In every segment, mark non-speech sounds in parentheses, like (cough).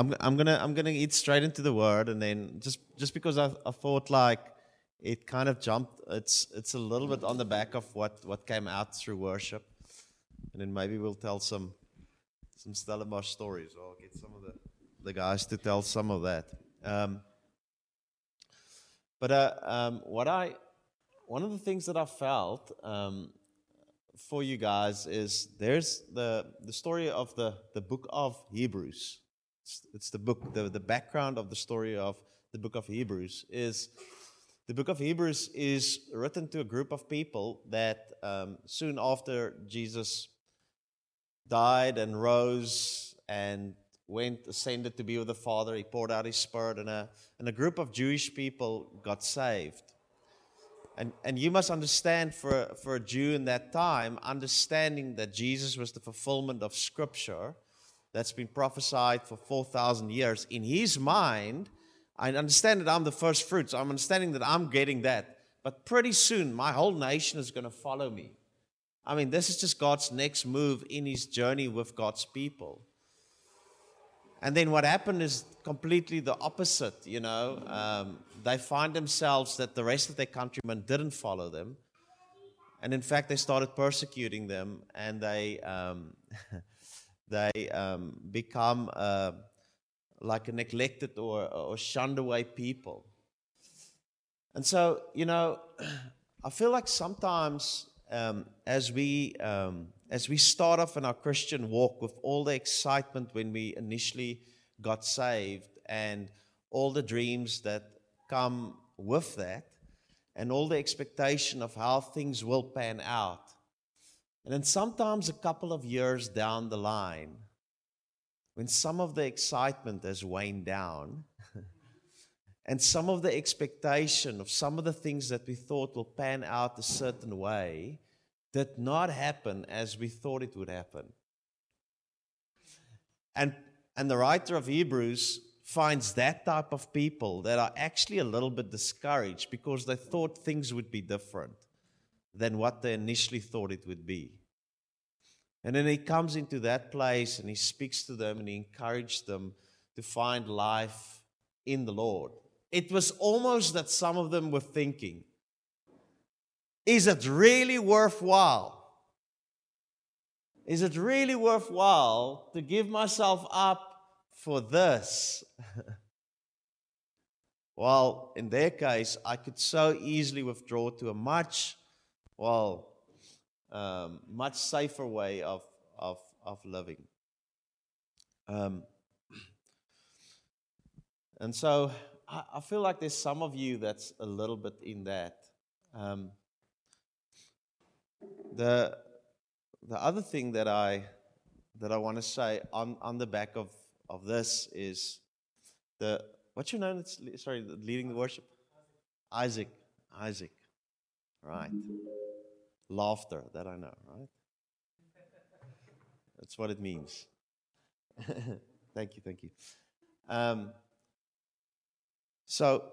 I'm I'm gonna I'm gonna eat straight into the word, and then just just because I, I thought like it kind of jumped. It's it's a little bit on the back of what what came out through worship, and then maybe we'll tell some some Stellenbosch stories. Or get some of the the guys to tell some of that. Um, but uh, um, what I one of the things that I felt um, for you guys is there's the the story of the the book of Hebrews. It's, it's the book, the, the background of the story of the book of Hebrews is the book of Hebrews is written to a group of people that um, soon after Jesus died and rose and went, ascended to be with the Father, he poured out his Spirit, and a, and a group of Jewish people got saved. And, and you must understand for, for a Jew in that time, understanding that Jesus was the fulfillment of Scripture that's been prophesied for 4,000 years, in his mind, I understand that I'm the first fruits. I'm understanding that I'm getting that. But pretty soon, my whole nation is going to follow me. I mean, this is just God's next move in his journey with God's people. And then what happened is completely the opposite, you know. Um, they find themselves that the rest of their countrymen didn't follow them. And in fact, they started persecuting them and they. Um, (laughs) they um, become uh, like a neglected or, or shunned away people. And so, you know, (clears throat) I feel like sometimes um, as we um, as we start off in our Christian walk with all the excitement when we initially got saved and all the dreams that come with that and all the expectation of how things will pan out and then sometimes a couple of years down the line, when some of the excitement has waned down, (laughs) and some of the expectation of some of the things that we thought will pan out a certain way did not happen as we thought it would happen. And, and the writer of Hebrews finds that type of people that are actually a little bit discouraged because they thought things would be different than what they initially thought it would be. And then he comes into that place and he speaks to them and he encourages them to find life in the Lord. It was almost that some of them were thinking, is it really worthwhile? Is it really worthwhile to give myself up for this? (laughs) well, in their case, I could so easily withdraw to a much, well, um, much safer way of, of, of living. Um, (clears throat) and so I, I, feel like there's some of you that's a little bit in that. Um, the, the other thing that I, that I want to say on, on the back of, of this is the, what's your name? That's, sorry, leading the worship? Isaac. Isaac. Right laughter, that I know, right? That's what it means. (laughs) thank you, thank you. Um, so,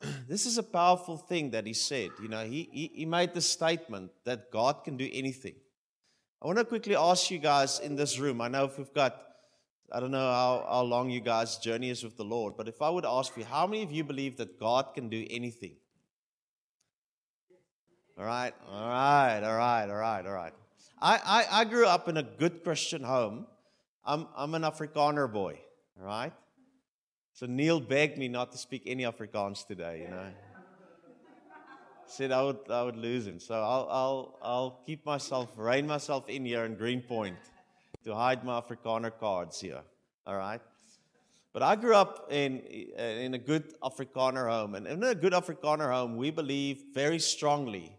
(clears throat) this is a powerful thing that he said. You know, he, he, he made the statement that God can do anything. I want to quickly ask you guys in this room. I know if we've got, I don't know how, how long you guys' journey is with the Lord, but if I would ask you, how many of you believe that God can do anything? All right, all right, all right, all right, all right. I, I, I grew up in a good Christian home. I'm, I'm an Afrikaner boy, all right? So Neil begged me not to speak any Afrikaans today, you know. Said I would, I would lose him. So I'll, I'll, I'll keep myself, rein myself in here in Greenpoint to hide my Afrikaner cards here, all right? But I grew up in, in a good Afrikaner home. And in a good Afrikaner home, we believe very strongly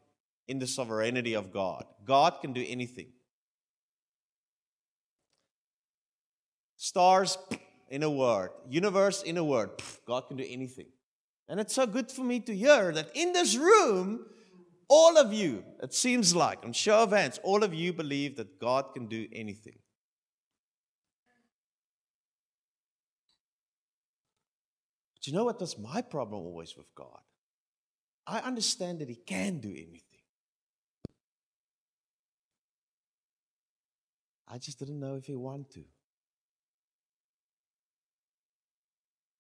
in the sovereignty of God. God can do anything. Stars (sniffs) in a word, universe in a word, (sniffs) God can do anything. And it's so good for me to hear that in this room, all of you, it seems like, on show of hands, all of you believe that God can do anything. But you know what was my problem always with God? I understand that He can do anything. I just didn't know if he wanted to.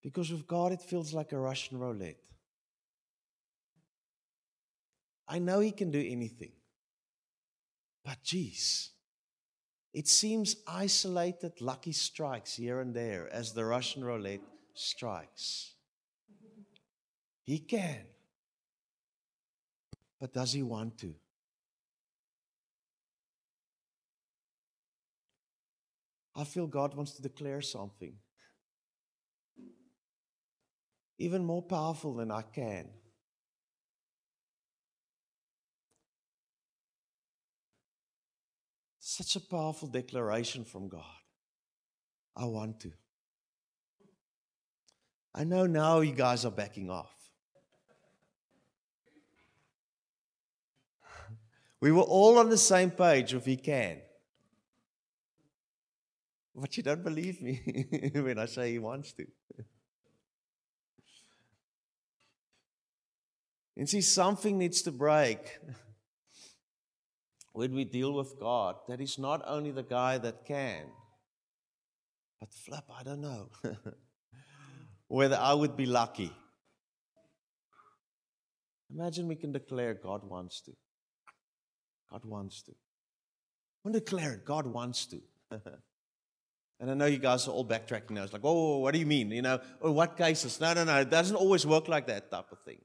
Because with God, it feels like a Russian roulette. I know He can do anything. But geez, it seems isolated lucky strikes here and there as the Russian roulette strikes. He can. But does he want to? I feel God wants to declare something even more powerful than I can. Such a powerful declaration from God. I want to. I know now you guys are backing off. (laughs) We were all on the same page if he can. But you don't believe me (laughs) when I say he wants to. And see, something needs to break when we deal with God that He's not only the guy that can, but flip, I don't know (laughs) whether I would be lucky. Imagine we can declare God wants to. God wants to. To declare it. God wants to. (laughs) and I know you guys are all backtracking now. It's like, oh, what do you mean? You know, or what cases? No, no, no. It doesn't always work like that type of thing.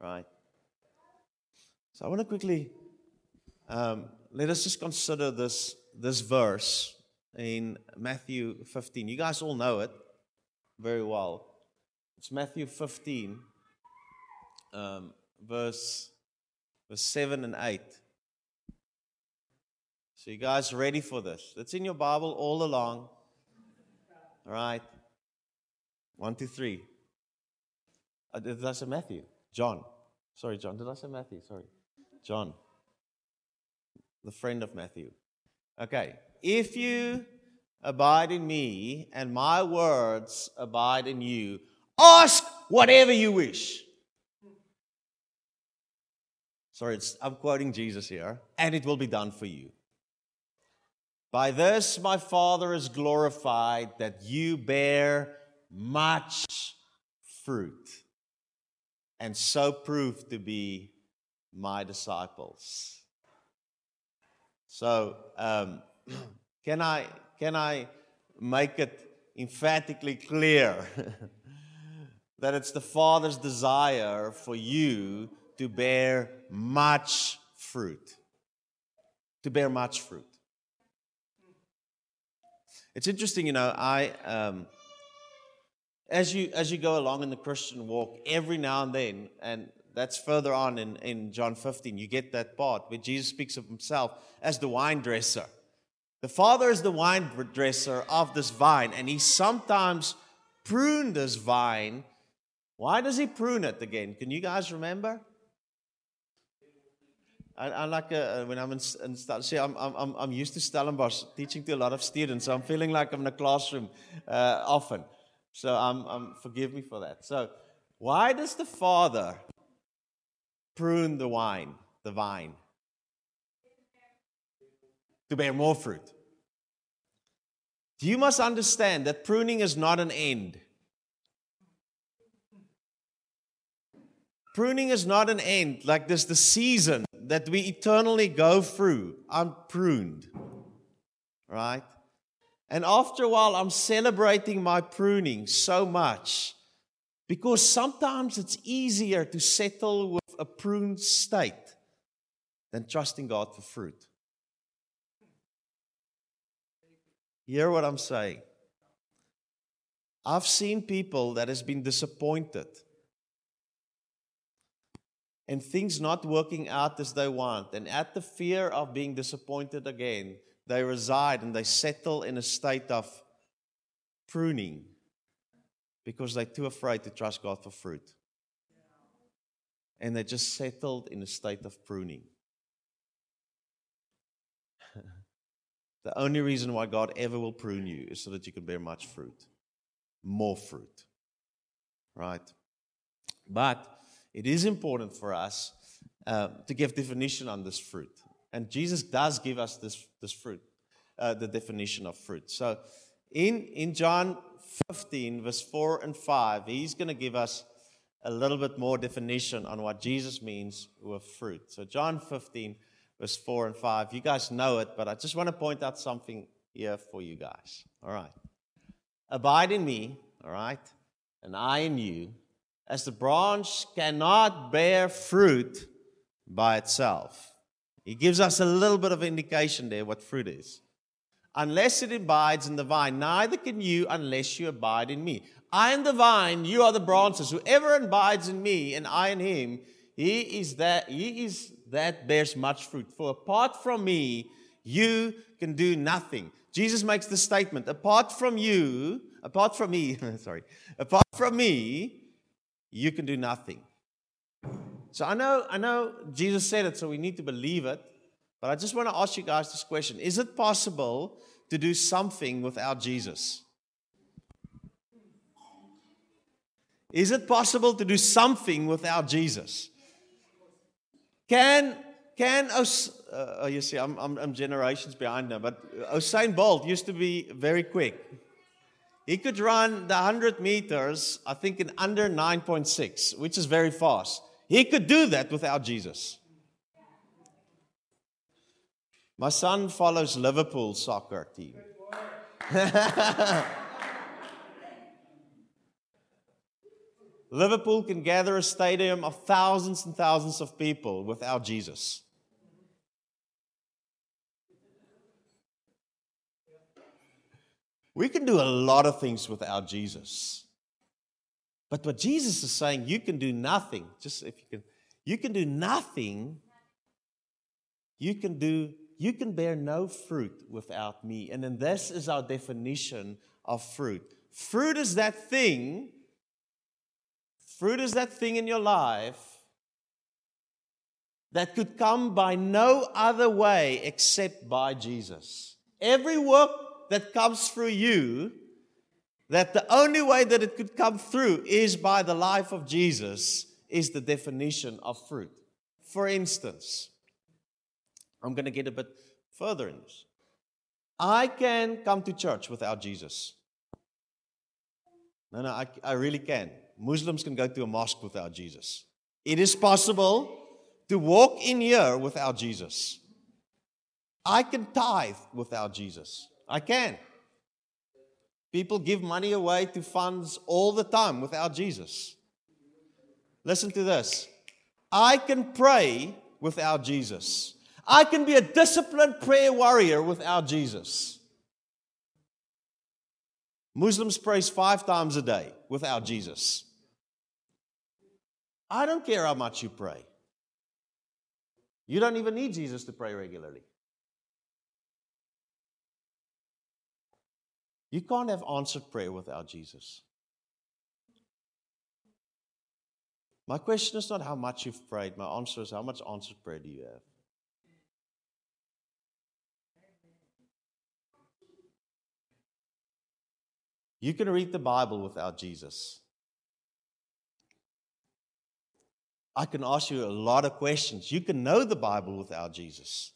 Right? So I want to quickly um, let us just consider this, this verse in Matthew 15. You guys all know it very well. It's Matthew 15, um, verse, verse 7 and 8. So, you guys ready for this? It's in your Bible all along. All right. One, two, three. Uh, did I say Matthew? John. Sorry, John. Did I say Matthew? Sorry. John. The friend of Matthew. Okay. If you abide in me and my words abide in you, ask whatever you wish. Sorry, I'm quoting Jesus here. And it will be done for you. By this my Father is glorified that you bear much fruit and so prove to be my disciples. So, um, (clears throat) can I can I make it emphatically clear (laughs) that it's the Father's desire for you to bear much fruit? To bear much fruit. It's interesting, you know, I um, as you as you go along in the Christian walk, every now and then, and that's further on in, in John 15, you get that part where Jesus speaks of himself as the wine dresser. The Father is the wine dresser of this vine, and he sometimes pruned this vine. Why does he prune it again? Can you guys remember? I, I like uh, when I'm in, in see, I'm, I'm, I'm used to Stellenbosch teaching to a lot of students, so I'm feeling like I'm in a classroom uh, often. So I'm, I'm, forgive me for that. So, why does the Father prune the wine, the vine? To bear more fruit. You must understand that pruning is not an end. Pruning is not an end, like this the season that we eternally go through. I'm pruned. Right? And after a while, I'm celebrating my pruning so much because sometimes it's easier to settle with a pruned state than trusting God for fruit. Hear what I'm saying. I've seen people that has been disappointed and things not working out as they want. And at the fear of being disappointed again, they reside and they settle in a state of pruning because they're too afraid to trust God for fruit. And they just settled in a state of pruning. (laughs) the only reason why God ever will prune you is so that you can bear much fruit, more fruit. Right? But it is important for us uh, to give definition on this fruit. And Jesus does give us this, this fruit, uh, the definition of fruit. So in, in John 15, verse 4 and 5, he's going to give us a little bit more definition on what Jesus means with fruit. So, John 15, verse 4 and 5, you guys know it, but I just want to point out something here for you guys. All right. Abide in me, all right, and I in you, as the branch cannot bear fruit by itself. He gives us a little bit of indication there what fruit is. Unless it abides in the vine, neither can you unless you abide in me. I am the vine, you are the branches. Whoever abides in me and I in him, he is that he is that bears much fruit. For apart from me, you can do nothing. Jesus makes the statement, apart from you, apart from me, (laughs) sorry, apart from me, you can do nothing. So I know, I know Jesus said it, so we need to believe it. But I just want to ask you guys this question Is it possible to do something without Jesus? Is it possible to do something without Jesus? Can can Os- uh, oh, you see, I'm, I'm, I'm generations behind now, but Usain Bolt used to be very quick. He could run the 100 meters, I think, in under 9.6, which is very fast. He could do that without Jesus. My son follows Liverpool soccer team. (laughs) Liverpool can gather a stadium of thousands and thousands of people without Jesus. We can do a lot of things without Jesus. But what Jesus is saying, you can do nothing. Just if you can, you can do nothing. You can do, you can bear no fruit without me. And then this is our definition of fruit. Fruit is that thing, fruit is that thing in your life that could come by no other way except by Jesus. Every work that comes through you, that the only way that it could come through is by the life of Jesus, is the definition of fruit. For instance, I'm going to get a bit further in this. I can come to church without Jesus. No, no, I, I really can. Muslims can go to a mosque without Jesus. It is possible to walk in here without Jesus. I can tithe without Jesus. I can. People give money away to funds all the time without Jesus. Listen to this. I can pray without Jesus. I can be a disciplined prayer warrior without Jesus. Muslims pray five times a day without Jesus. I don't care how much you pray. You don't even need Jesus to pray regularly. You can't have answered prayer without Jesus. My question is not how much you've prayed. My answer is how much answered prayer do you have? You can read the Bible without Jesus. I can ask you a lot of questions. You can know the Bible without Jesus.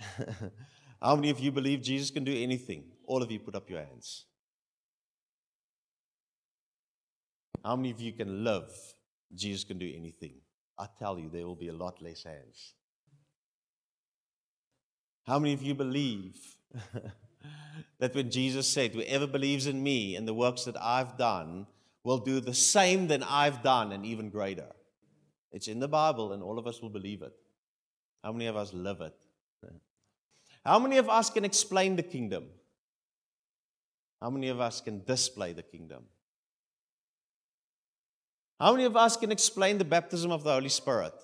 (laughs) How many of you believe Jesus can do anything? All of you put up your hands. How many of you can love Jesus can do anything? I tell you, there will be a lot less hands. How many of you believe (laughs) that when Jesus said, Whoever believes in me and the works that I've done will do the same than I've done and even greater? It's in the Bible, and all of us will believe it. How many of us live it? How many of us can explain the kingdom? How many of us can display the kingdom? How many of us can explain the baptism of the Holy Spirit?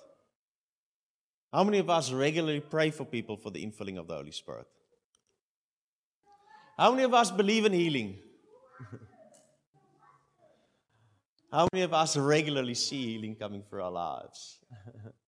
How many of us regularly pray for people for the infilling of the Holy Spirit? How many of us believe in healing? (laughs) How many of us regularly see healing coming through our lives? (laughs)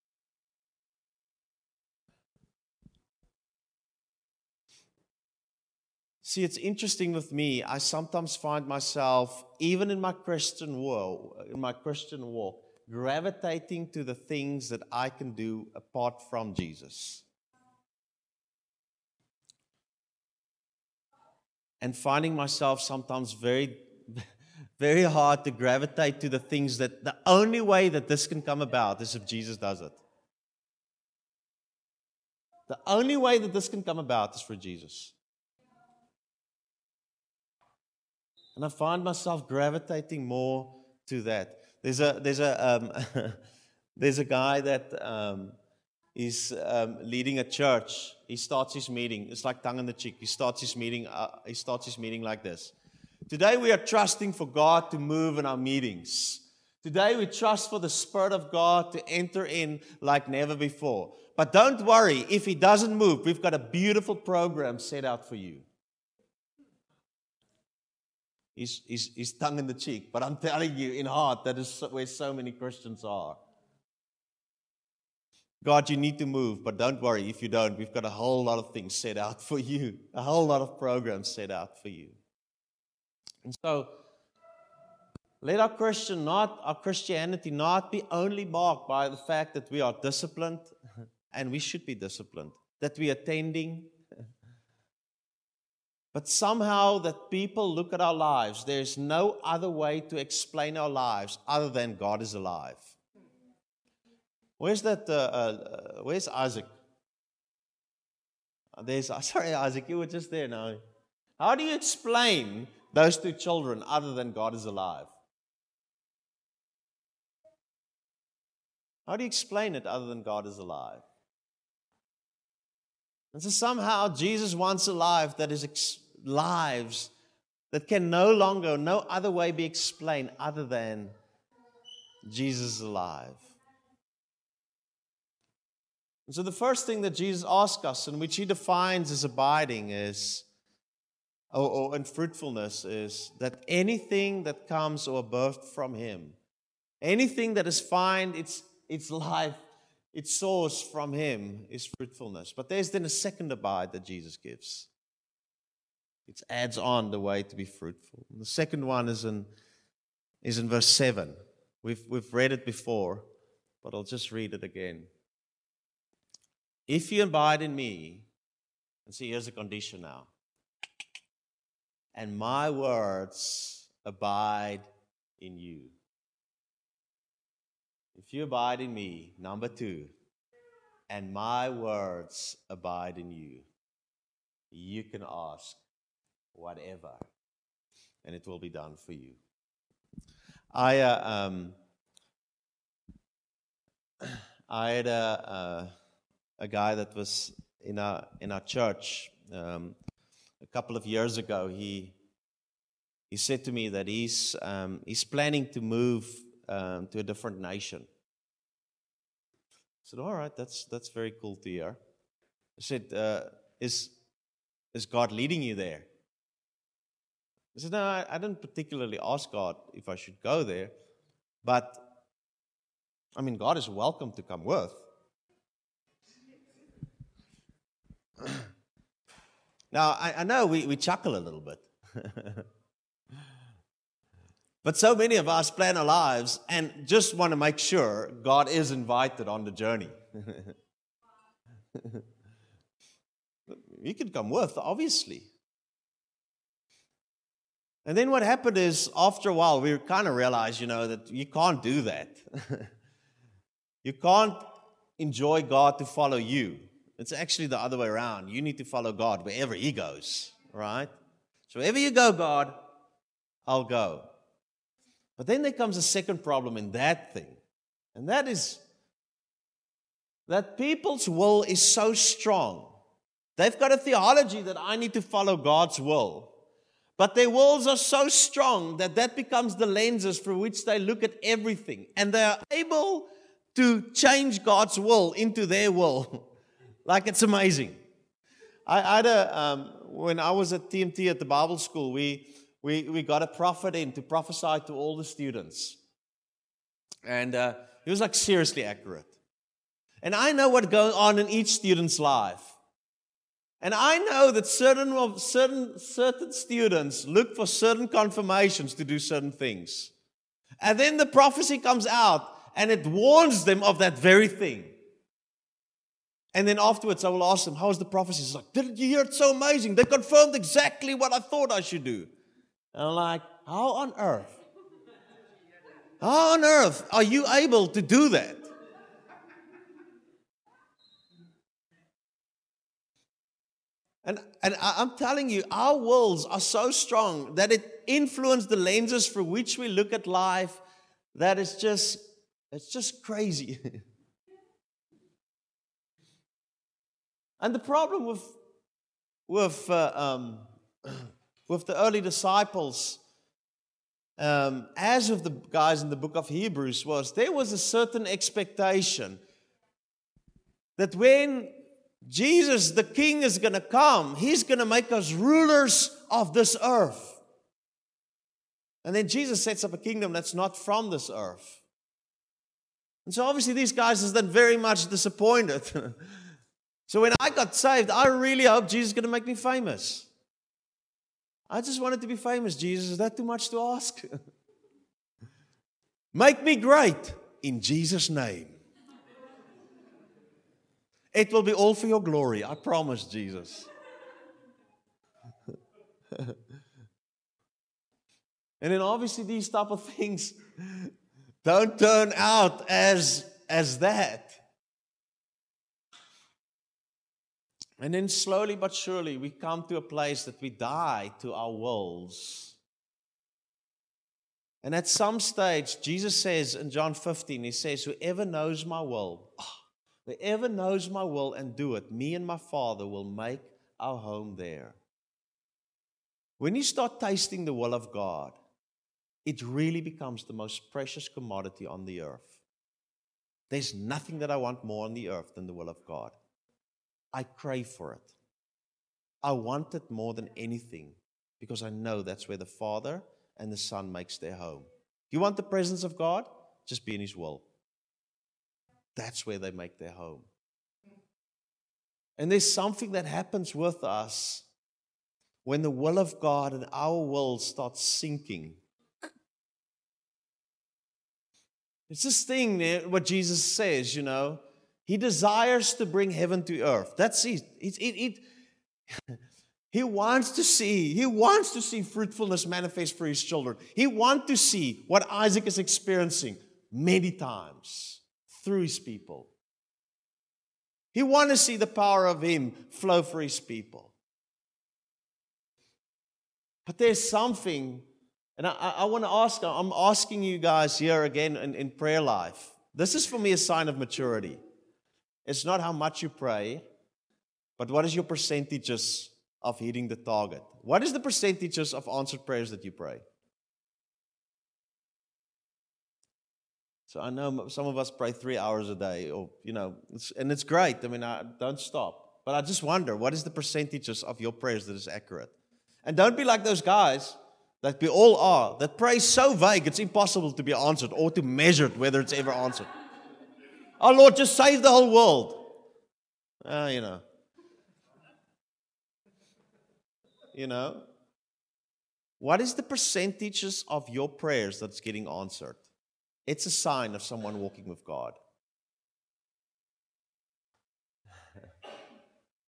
See, it's interesting with me. I sometimes find myself, even in my Christian world, in my Christian walk, gravitating to the things that I can do apart from Jesus. and finding myself sometimes very, (laughs) very hard to gravitate to the things that the only way that this can come about is if Jesus does it. The only way that this can come about is for Jesus. And I find myself gravitating more to that. There's a, there's a, um, (laughs) there's a guy that um, is um, leading a church. He starts his meeting. It's like tongue in the cheek. He starts his meeting. Uh, he starts his meeting like this. Today we are trusting for God to move in our meetings. Today we trust for the Spirit of God to enter in like never before. But don't worry, if He doesn't move, we've got a beautiful program set out for you. He's, he's, he's tongue in the cheek, but I'm telling you, in heart, that is where so many Christians are. God, you need to move, but don't worry if you don't. We've got a whole lot of things set out (laughs) for you, a whole lot of programs set out for you. And so, let our Christian not our Christianity not be only marked by the fact that we are disciplined, (laughs) and we should be disciplined, that we are attending, but somehow that people look at our lives. There's no other way to explain our lives other than God is alive. Where's that? Uh, uh, where's Isaac? Uh, there's (laughs) sorry, Isaac, you were just there now. How do you explain those two children other than God is alive? How do you explain it other than God is alive? And so somehow Jesus wants a life that is ex- lives that can no longer, no other way be explained other than Jesus is alive. And so the first thing that Jesus asks us, and which he defines as abiding, is, or, or in fruitfulness, is that anything that comes or birthed from him, anything that is find its, its life, its source from him is fruitfulness. But there's then a second abide that Jesus gives. It adds on the way to be fruitful. And the second one is in, is in verse 7. We've, we've read it before, but I'll just read it again. If you abide in me, and see, here's the condition now. And my words abide in you. You abide in me, number two, and my words abide in you, you can ask whatever, and it will be done for you. I, uh, um, (clears throat) I had a. A guy that was in our in our church um, a couple of years ago. He he said to me that he's um, he's planning to move um, to a different nation. Said, "All right, that's that's very cool to hear." I said, uh, "Is is God leading you there?" I said, "No, I, I didn't particularly ask God if I should go there, but I mean, God is welcome to come with." (clears throat) now, I, I, know we, we chuckle a little bit. (laughs) but so many of us plan our lives and just want to make sure God is invited on the journey. (laughs) you can come with, obviously. And then what happened is, after a while, we kind of realized, you know, that you can't do that. (laughs) you can't enjoy God to follow you. It's actually the other way around. You need to follow God wherever He goes, right? So wherever you go, God, I'll go. But then there comes a second problem in that thing, and that is that people's will is so strong. They've got a theology that I need to follow God's will. But their wills are so strong that that becomes the lenses through which they look at everything. And they are able to change God's will into their will. (laughs) Like it's amazing. I, I had a, um, when I was at TMT at the Bible school, we, we, we got a prophet in to prophesy to all the students. And uh, he was like seriously accurate. And I know what goes on in each student's life. And I know that certain, certain, certain students look for certain confirmations to do certain things. And then the prophecy comes out and it warns them of that very thing. And then afterwards, I will ask them, How was the prophecy? It's like, Didn't you hear it? So amazing. They confirmed exactly what I thought I should do. And I'm like, How on earth? How on earth are you able to do that? And, and I'm telling you, our wills are so strong that it influences the lenses through which we look at life that it's just, it's just crazy. (laughs) and the problem with, with, uh, um, (clears throat) with the early disciples, um, as with the guys in the book of Hebrews, was there was a certain expectation that when Jesus, the King, is going to come. He's going to make us rulers of this earth. And then Jesus sets up a kingdom that's not from this earth. And so obviously these guys is then very much disappointed. (laughs) so when I got saved, I really hope Jesus is going to make me famous. I just wanted to be famous, Jesus. Is that too much to ask? (laughs) make me great in Jesus' name. It will be all for your glory. I promise, Jesus. (laughs) and then obviously these type of things (laughs) don't turn out as as that. And then slowly but surely we come to a place that we die to our wills. And at some stage, Jesus says in John 15, He says, Whoever knows my will, oh, Whoever knows my will and do it, me and my Father will make our home there. When you start tasting the will of God, it really becomes the most precious commodity on the earth. There's nothing that I want more on the earth than the will of God. I crave for it. I want it more than anything because I know that's where the Father and the Son makes their home. You want the presence of God? Just be in His will. That's where they make their home. And there's something that happens with us when the will of God and our will starts syncing. It's this thing, what Jesus says, you know. He desires to bring heaven to earth. That's it. it, it, it (laughs) he wants to see, he wants to see fruitfulness manifest for his children. He wants to see what Isaac is experiencing many times through his people. He wants to see the power of him flow for his people. But there's something, and I, I want to ask, I'm asking you guys here again in, in prayer life. This is for me a sign of maturity. It's not how much you pray, but what is your percentages of hitting the target? What is the percentages of answered prayers that you pray? So I know some of us pray three hours a day, or, you know, it's, and it's great. I mean, I don't stop. But I just wonder, what is the percentages of your prayers that is accurate? And don't be like those guys that we all are, that pray so vague it's impossible to be answered or to measure whether it's ever answered. Oh, Lord, just save the whole world. Ah, uh, you know. You know. What is the percentages of your prayers that's getting answered? It's a sign of someone walking with God.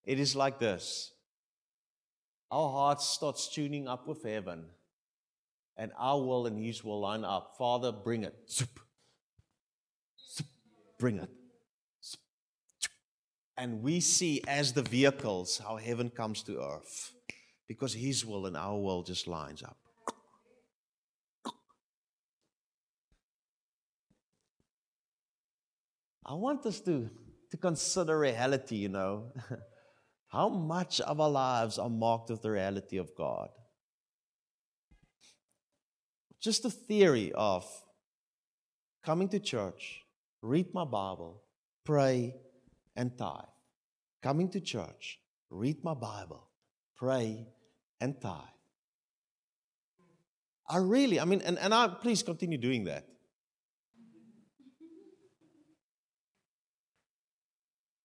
it is like this our hearts starts tuning up with heaven, and our will and His will line up. Father, bring it. Bring it. And we see as the vehicles how heaven comes to earth because His will and our will just lines up. I want us to, to consider reality, you know. (laughs) How much of our lives are marked with the reality of God? Just the theory of coming to church, read my Bible, pray, and tithe. Coming to church, read my Bible, pray, and tithe. I really, I mean, and, and I please continue doing that.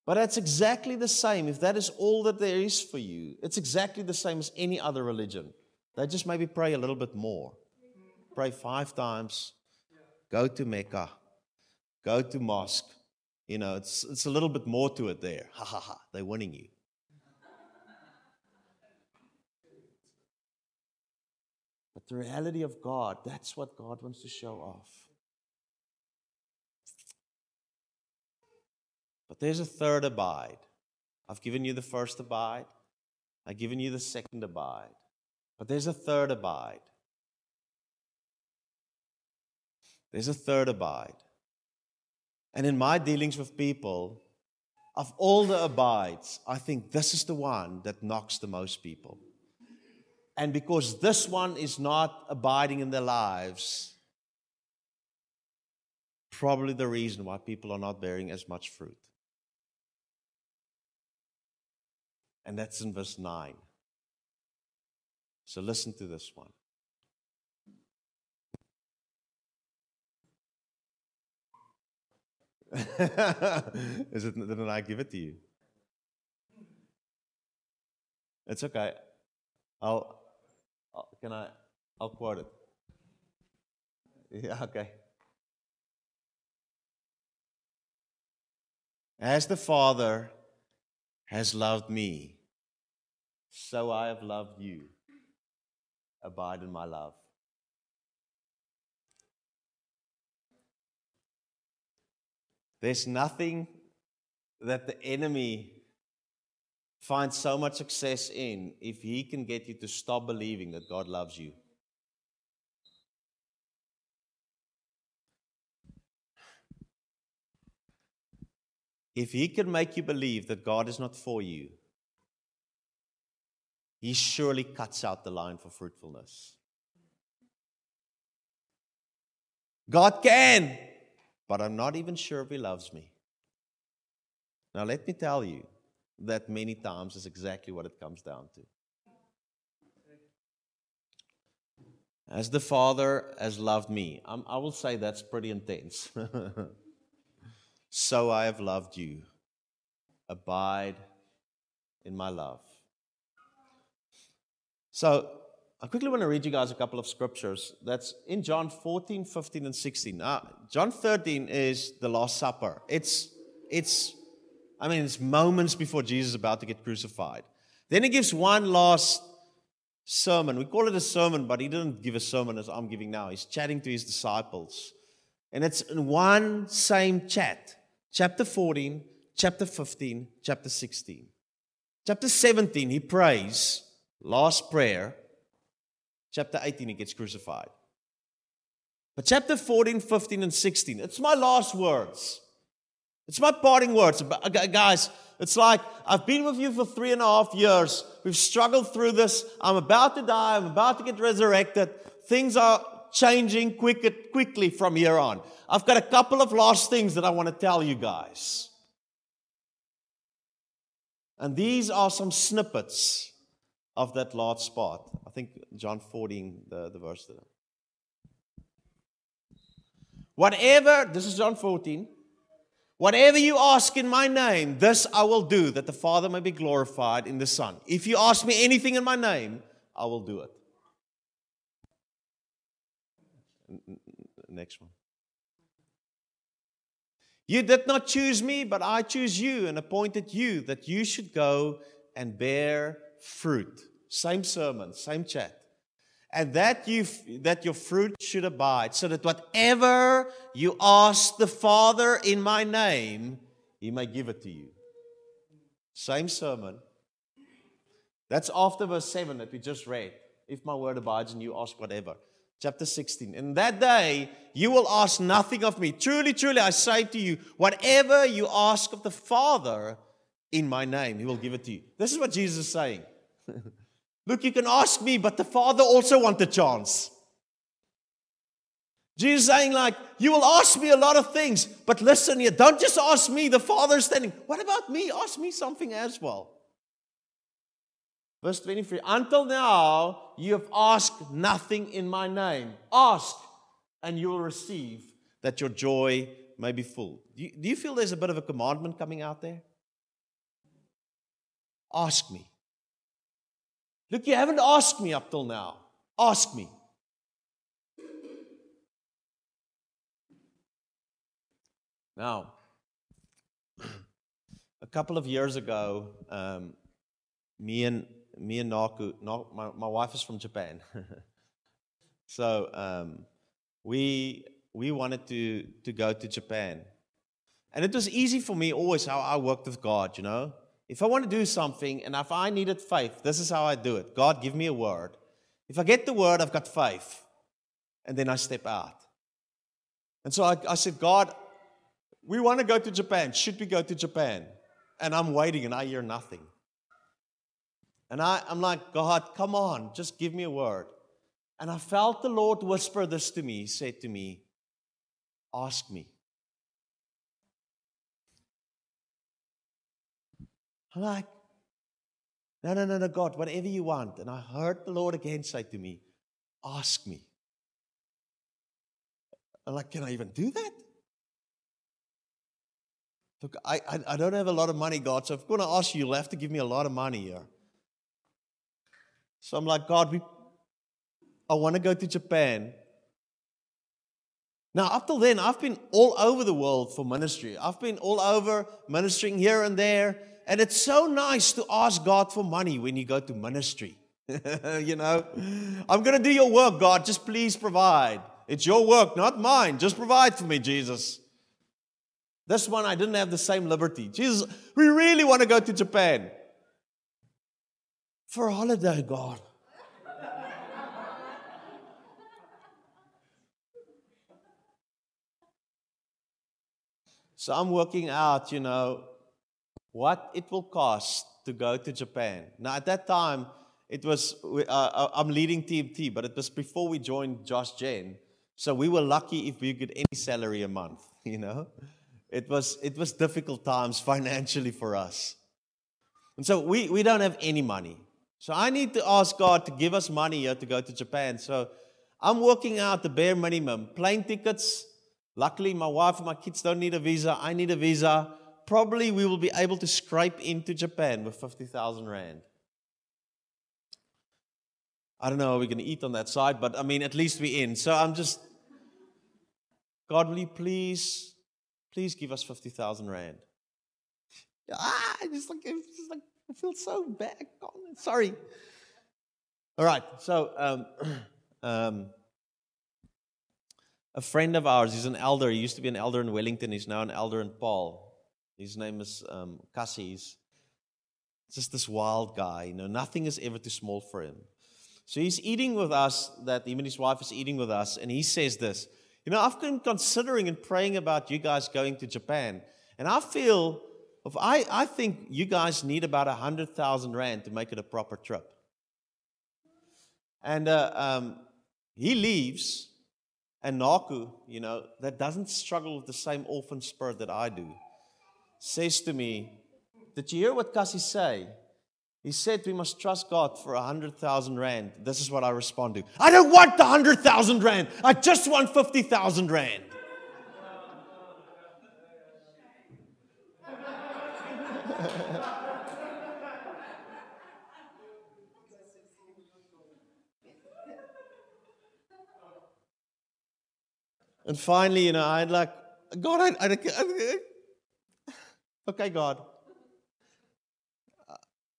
But that's exactly the same. If that is all that there is for you, it's exactly the same as any other religion. They just maybe pray a little bit more. Pray five times, go to Mecca, go to mosque, You know, it's, it's a little bit more to it there. Ha ha ha, they're winning you. But the reality of God, that's what God wants to show off. But there's a third abide. I've given you the first abide, I've given you the second abide. But there's a third abide. There's a third abide. And in my dealings with people, of all the abides, I think this is the one that knocks the most people. And because this one is not abiding in their lives, probably the reason why people are not bearing as much fruit. And that's in verse 9. So listen to this one. (laughs) Is it didn't I give it to you? It's okay. I'll, I'll can I I'll quote it. (laughs) Yeah, okay. As the Father has loved me, so I have loved you. Abide in my love. There's nothing that the enemy finds so much success in if he can get you to stop believing that God loves you. If he can make you believe that God is not for you, he surely cuts out the line for fruitfulness. God can, but I'm not even sure if He loves me. Now, let me tell you that many times is exactly what it comes down to. As the Father has loved me, I'm, i will say that's pretty intense. (laughs) so I have loved you. Abide in my love. So I quickly want to read you guys a couple of scriptures. That's in John 14, 15, and 16. Now, John 13 is the Last Supper. It's, it's, I mean, it's moments before Jesus is about to get crucified. Then he gives one last sermon. We call it a sermon, but he didn't give a sermon as I'm giving now. He's chatting to his disciples. And it's in one same chat. Chapter 14, chapter 15, chapter 16. Chapter 17, he prays, last prayer chapter 18, he gets crucified. But chapter 14, 15, and 16, it's my last words. It's my parting words. Uh, guys, it's like I've been with you for three and a half years. We've struggled through this. I'm about to die. I'm about to get resurrected. Things are changing quick, quickly from here on. I've got a couple of last things that I want to tell you guys. And these are some snippets of that large spot. I think John 14, the, the verse there. Whatever, this is John 14. Whatever you ask in my name, this I will do, that the Father may be glorified in the Son. If you ask me anything in my name, I will do it. Next one. You did not choose me, but I choose you and appointed you that you should go and bear fruit. Same sermon, same chat. And that you that your fruit should abide, so that whatever you ask the Father in my name, he may give it to you. Same sermon. That's after verse 7 that we just read. If my word abides in you, ask whatever. Chapter 16. In that day, you will ask nothing of me. Truly, truly, I say to you, whatever you ask of the Father in my name, he will give it to you. This is what Jesus is saying. (laughs) Look, you can ask me, but the Father also wants a chance. Jesus saying, like, you will ask me a lot of things, but listen here, don't just ask me, the Father is standing. What about me? Ask me something as well. Verse 23 Until now, you have asked nothing in my name. Ask, and you will receive, that your joy may be full. Do you, do you feel there's a bit of a commandment coming out there? Ask me. Look, you haven't asked me up till now. Ask me. Now, (clears throat) a couple of years ago, um, me and me and Naku, my, my wife is from Japan. (laughs) so um, we we wanted to to go to Japan, and it was easy for me always how I worked with God. You know, if I want to do something and if I needed faith, this is how I do it. God, give me a word. If I get the word, I've got faith, and then I step out. And so I, I said, God, we want to go to Japan. Should we go to Japan? And I'm waiting, and I hear nothing. And I, I'm like, God, come on, just give me a word. And I felt the Lord whisper this to me. He said to me, Ask me. I'm like, no, no, no, no, God, whatever you want. And I heard the Lord again say to me, Ask me. I'm like, Can I even do that? Look, I, I, I don't have a lot of money, God, so if I'm going to ask you, you'll have to give me a lot of money here. So I'm like, God, we, I want to go to Japan. Now, up till then, I've been all over the world for ministry. I've been all over ministering here and there. And it's so nice to ask God for money when you go to ministry. (laughs) you know, I'm going to do your work, God. Just please provide. It's your work, not mine. Just provide for me, Jesus. This one, I didn't have the same liberty. Jesus, we really want to go to Japan for a holiday, God. so I'm working out, you know, what it will cost to go to Japan. Now, at that time, it was, uh, uh I'm leading TMT, but it was before we joined Josh Gen. So we were lucky if we get any salary a month, (laughs) you know. It was, it was difficult times (laughs) financially for us. And so we, we don't have any money. So I need to ask God to give us money here to go to Japan. So I'm working out the bare minimum plane tickets. Luckily, my wife and my kids don't need a visa. I need a visa. Probably we will be able to scrape into Japan with 50,000 Rand. I don't know how we're going to eat on that side, but I mean, at least we're in. So I'm just, God, will you please, please give us 50,000 Rand? Ah, just like, just like I feel so bad. God, Sorry. All right. So, um, (clears throat) um, a friend of ours, he's an elder. He used to be an elder in Wellington. He's now an elder in Paarl. His name is um, Cassie. He's just this wild guy. You know, nothing is ever too small for him. So he's eating with us. That him and his wife is eating with us, and he says this. You know, I've been considering and praying about you guys going to Japan, and I feel if I, I think you guys need about 100,000 Rand to make it a proper trip. And uh, um, he leaves, and Naku, you know, that doesn't struggle with the same orphan spirit that I do, says to me, Did you hear what Cassie say? He said we must trust God for a hundred thousand rand. This is what I respond to. I don't want the hundred thousand rand. I just want fifty thousand rand. (laughs) and finally, you know, I'd like, God, I, I, I okay, God,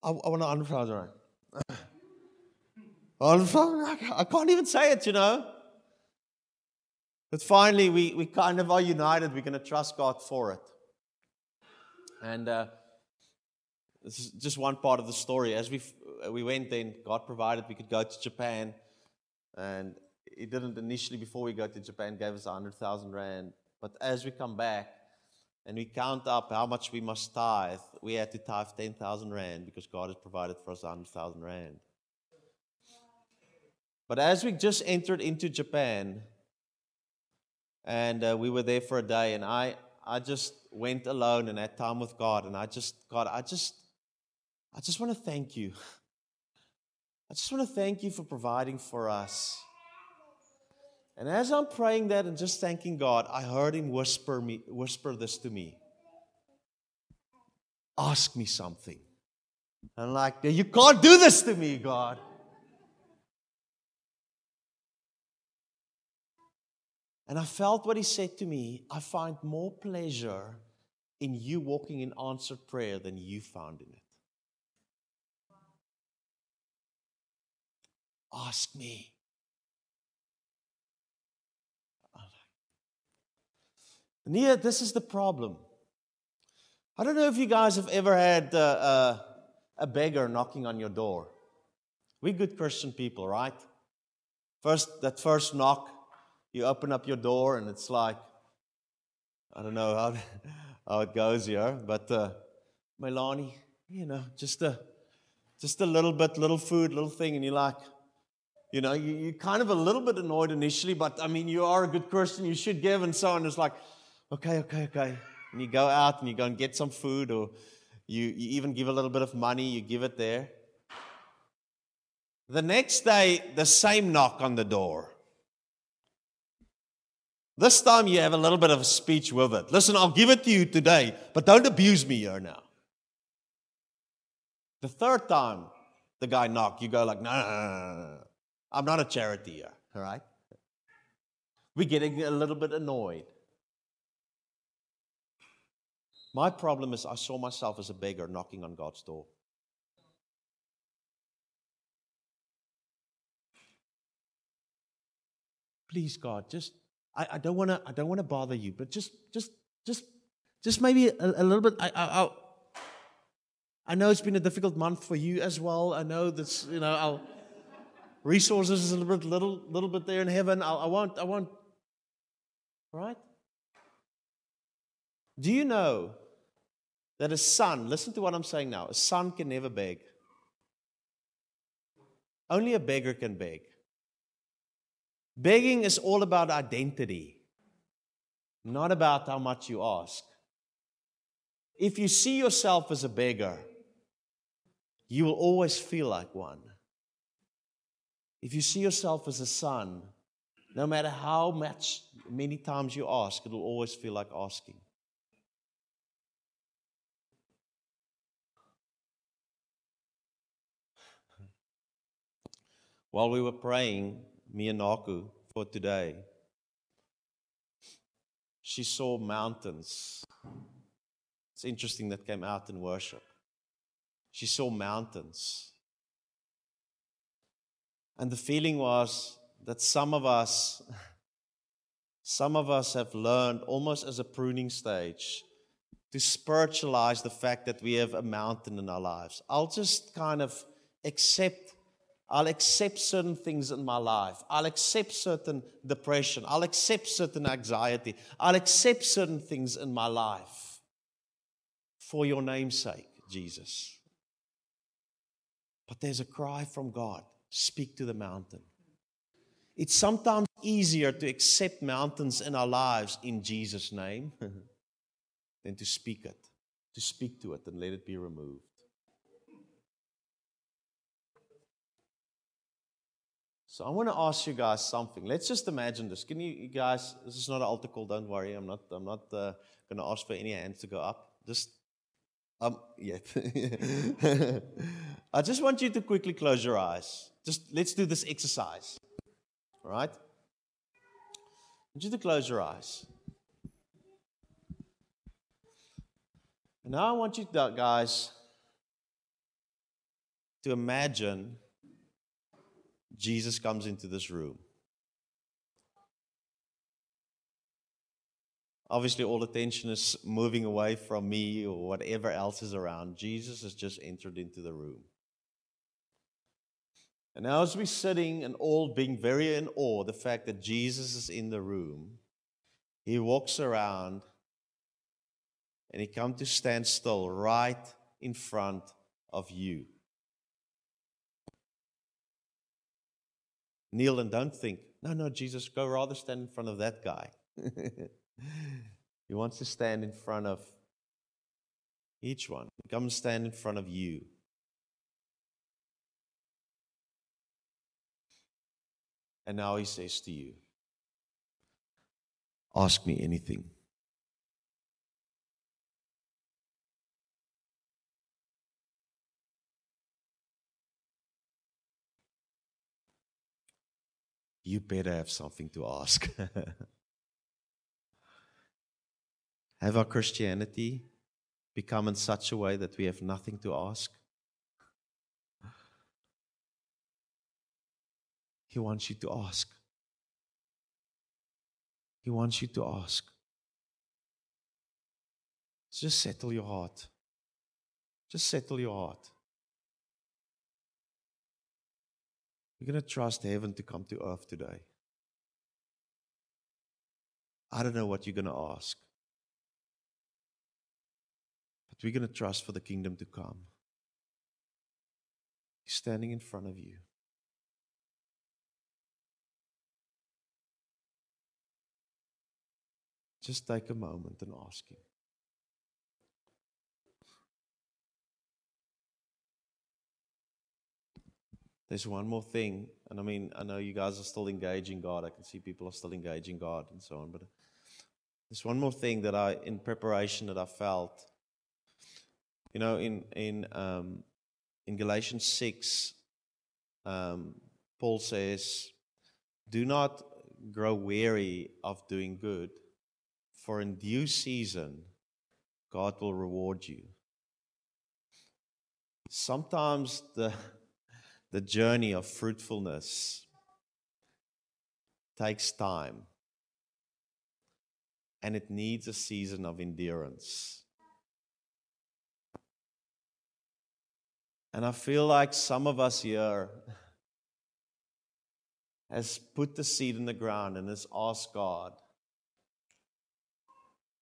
I, I want to right? (laughs) I can't even say it, you know. But finally, we, we kind of are united. We're going to trust God for it. And uh, this is just one part of the story. As we, we went then, God provided we could go to Japan. And He didn't initially, before we go to Japan, gave us 100,000 Rand. But as we come back and we count up how much we must tithe, we had to tithe 10,000 Rand because God has provided for us 100,000 Rand. But as we just entered into Japan, and uh, we were there for a day, and I, I just went alone and had time with God, and I just, God, I just, I just want to thank you. (laughs) I just want to thank you for providing for us. And as I'm praying that and just thanking God, I heard him whisper me whisper this to me. Ask me something. I'm like, you can't do this to me, God. And I felt what he said to me. I find more pleasure in you walking in answered prayer than you found in it. Ask me. Here, this is the problem. I don't know if you guys have ever had uh, uh, a beggar knocking on your door. We're good Christian people, right? First, that first knock, you open up your door, and it's like, I don't know how, (laughs) how it goes here, but uh, Melanie, you know, just a, just a little bit, little food, little thing, and you're like, you know, you, you're kind of a little bit annoyed initially, but I mean, you are a good Christian, you should give, and so on. It's like, okay, okay, okay. And you go out and you go and get some food, or you, you even give a little bit of money, you give it there. The next day, the same knock on the door. This time you have a little bit of a speech with it. Listen, I'll give it to you today, but don't abuse me here now. The third time the guy knocked, you go like, no, no, no, no, I'm not a charity here, all right? We're getting a little bit annoyed. My problem is I saw myself as a beggar knocking on God's door. Please, God, just I, I don't want to I don't want to bother you, but just just just just maybe a, a little bit. I, I, I I know it's been a difficult month for you as well. I know that's you know I'll resources is a little bit little little bit there in heaven. I'll, I want I want right. Do you know that a son? Listen to what I'm saying now. A son can never beg. Only a beggar can beg. Begging is all about identity, not about how much you ask. If you see yourself as a beggar, you will always feel like one. If you see yourself as a son, no matter how much, many times you ask, it will always feel like asking. While we were praying, Miyanaku for today. She saw mountains. It's interesting that came out in worship. She saw mountains. And the feeling was that some of us, (laughs) some of us have learned almost as a pruning stage to spiritualize the fact that we have a mountain in our lives. I'll just kind of accept I'll accept certain things in my life. I'll accept certain depression. I'll accept certain anxiety. I'll accept certain things in my life for your name's sake, Jesus. But there's a cry from God speak to the mountain. It's sometimes easier to accept mountains in our lives in Jesus' name (laughs) than to speak it, to speak to it and let it be removed. So I want to ask you guys something. Let's just imagine this. Can you, you guys? This is not an altar call. Don't worry. I'm not. I'm not uh, going to ask for any hands to go up. Just um yet. (laughs) I just want you to quickly close your eyes. Just let's do this exercise. All right. I want you to close your eyes. And now I want you guys to imagine Jesus comes into this room. Obviously, all attention is moving away from me or whatever else is around. Jesus has just entered into the room. And now, as we're sitting and all being very in awe, the fact that Jesus is in the room, he walks around and he comes to stand still right in front of you. Kneel and don't think, no, no, Jesus, go rather stand in front of that guy. (laughs) he wants to stand in front of each one. Come stand in front of you. And now he says to you, Ask me anything. You better have something to ask. (laughs) have our Christianity become in such a way that we have nothing to ask? He wants you to ask. He wants you to ask. Just settle your heart. Just settle your heart. You're going to trust heaven to come to earth today. I don't know what you're going to ask, but we're going to trust for the kingdom to come. He's standing in front of you. Just take a moment and ask Him. There's one more thing, and I mean, I know you guys are still engaging God. I can see people are still engaging God and so on, but there's one more thing that I, in preparation, that I felt. You know, in in um, in Galatians six, um, Paul says, "Do not grow weary of doing good, for in due season, God will reward you." Sometimes the the journey of fruitfulness takes time and it needs a season of endurance. And I feel like some of us here has put the seed in the ground and has asked God.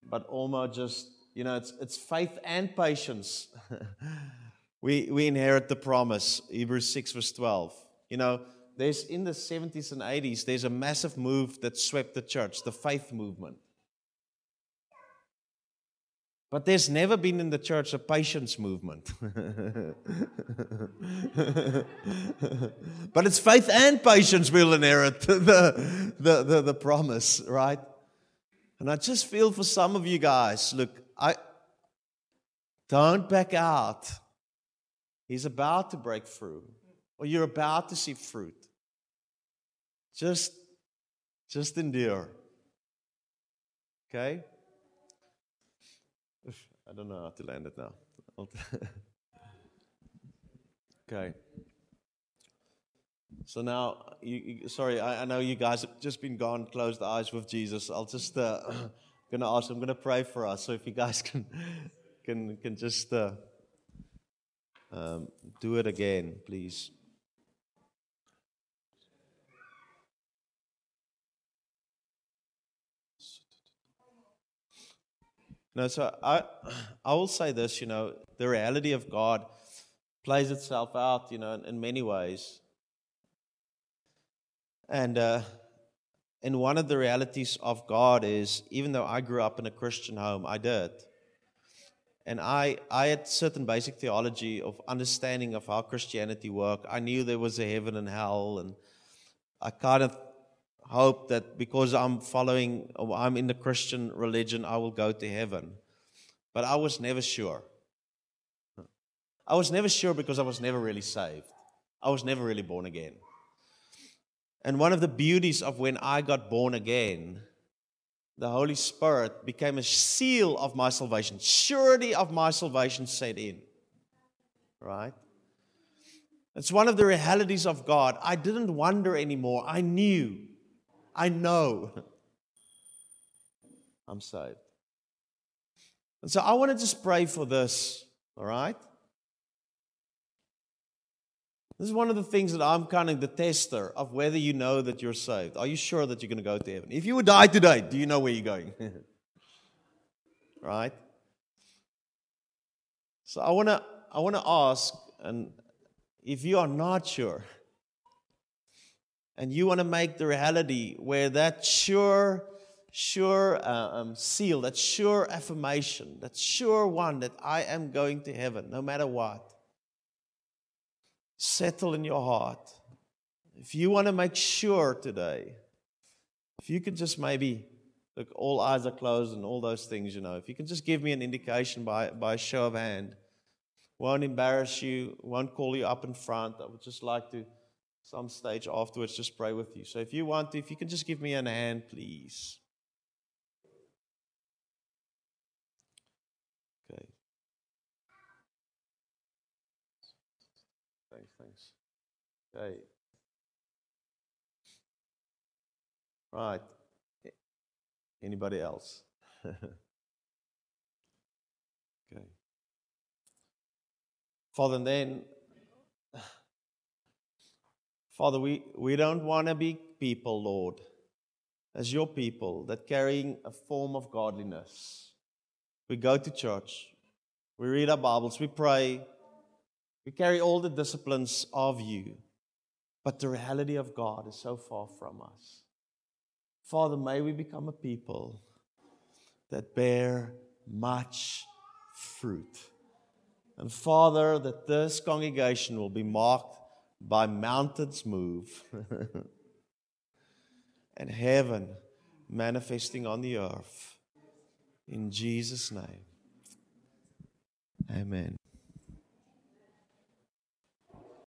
But almost just, you know, it's, it's faith and patience. (laughs) we, we inherit the promise, Hebrews 6, verse 12. You know, there's in the 70s and 80s, there's a massive move that swept the church, the faith movement. But there's never been in the church a patience movement. (laughs) but it's faith and patience will inherit (laughs) the, the, the, the, promise, right? And I just feel for some of you guys, look, I don't back out. He's about to break through, or you're about to see fruit. Just, just endure. Okay? I don't know how to land it now. (laughs) okay. So now, you, you, sorry, I, I, know you guys have just been gone, closed eyes with Jesus. I'll just uh, (clears throat) gonna ask. I'm gonna pray for us. So if you guys (laughs) can can can just uh, um, do it again, please. No, so I, I will say this, you know, the reality of God plays itself out, you know, in, in many ways. And, uh, and one of the realities of God is, even though I grew up in a Christian home, I did. And I, I had certain basic theology of understanding of how Christianity worked. I knew there was a heaven and hell, and I kind of hope that because I'm following, I'm in the Christian religion, I will go to heaven. But I was never sure. I was never sure because I was never really saved. I was never really born again. And one of the beauties of when I got born again, the Holy Spirit became a seal of my salvation. Surety of my salvation set in. Right? It's one of the realities of God. I didn't wonder anymore. I knew. I know (laughs) I'm saved. And so I want to just pray for this, all right? This is one of the things that I'm kind of the tester of whether you know that you're saved. Are you sure that you're going to go to heaven? If you would die today, do you know where you're going? (laughs) right? So I want to I want to ask and if you are not sure, and you want to make the reality where that sure, sure uh, um, seal, that sure affirmation, that sure one that I am going to heaven no matter what, settle in your heart. If you want to make sure today, if you could just maybe look, all eyes are closed and all those things, you know, if you can just give me an indication by, by a show of hand, won't embarrass you, won't call you up in front. I would just like to some stage afterwards just pray with you. So if you want to, if you can just give me a hand, please. Okay. Okay. Right. Anybody else? (laughs) okay. Father, then, (sighs) Father, we, we don't want to be people, Lord, as your people that carrying a form of godliness. We go to church, we read our Bibles, we pray, we carry all the disciplines of you, but the reality of God is so far from us. Father, may we become a people that bear much fruit. And Father, that this congregation will be marked by mountains move (laughs) and heaven manifesting on the earth. In Jesus' name, amen.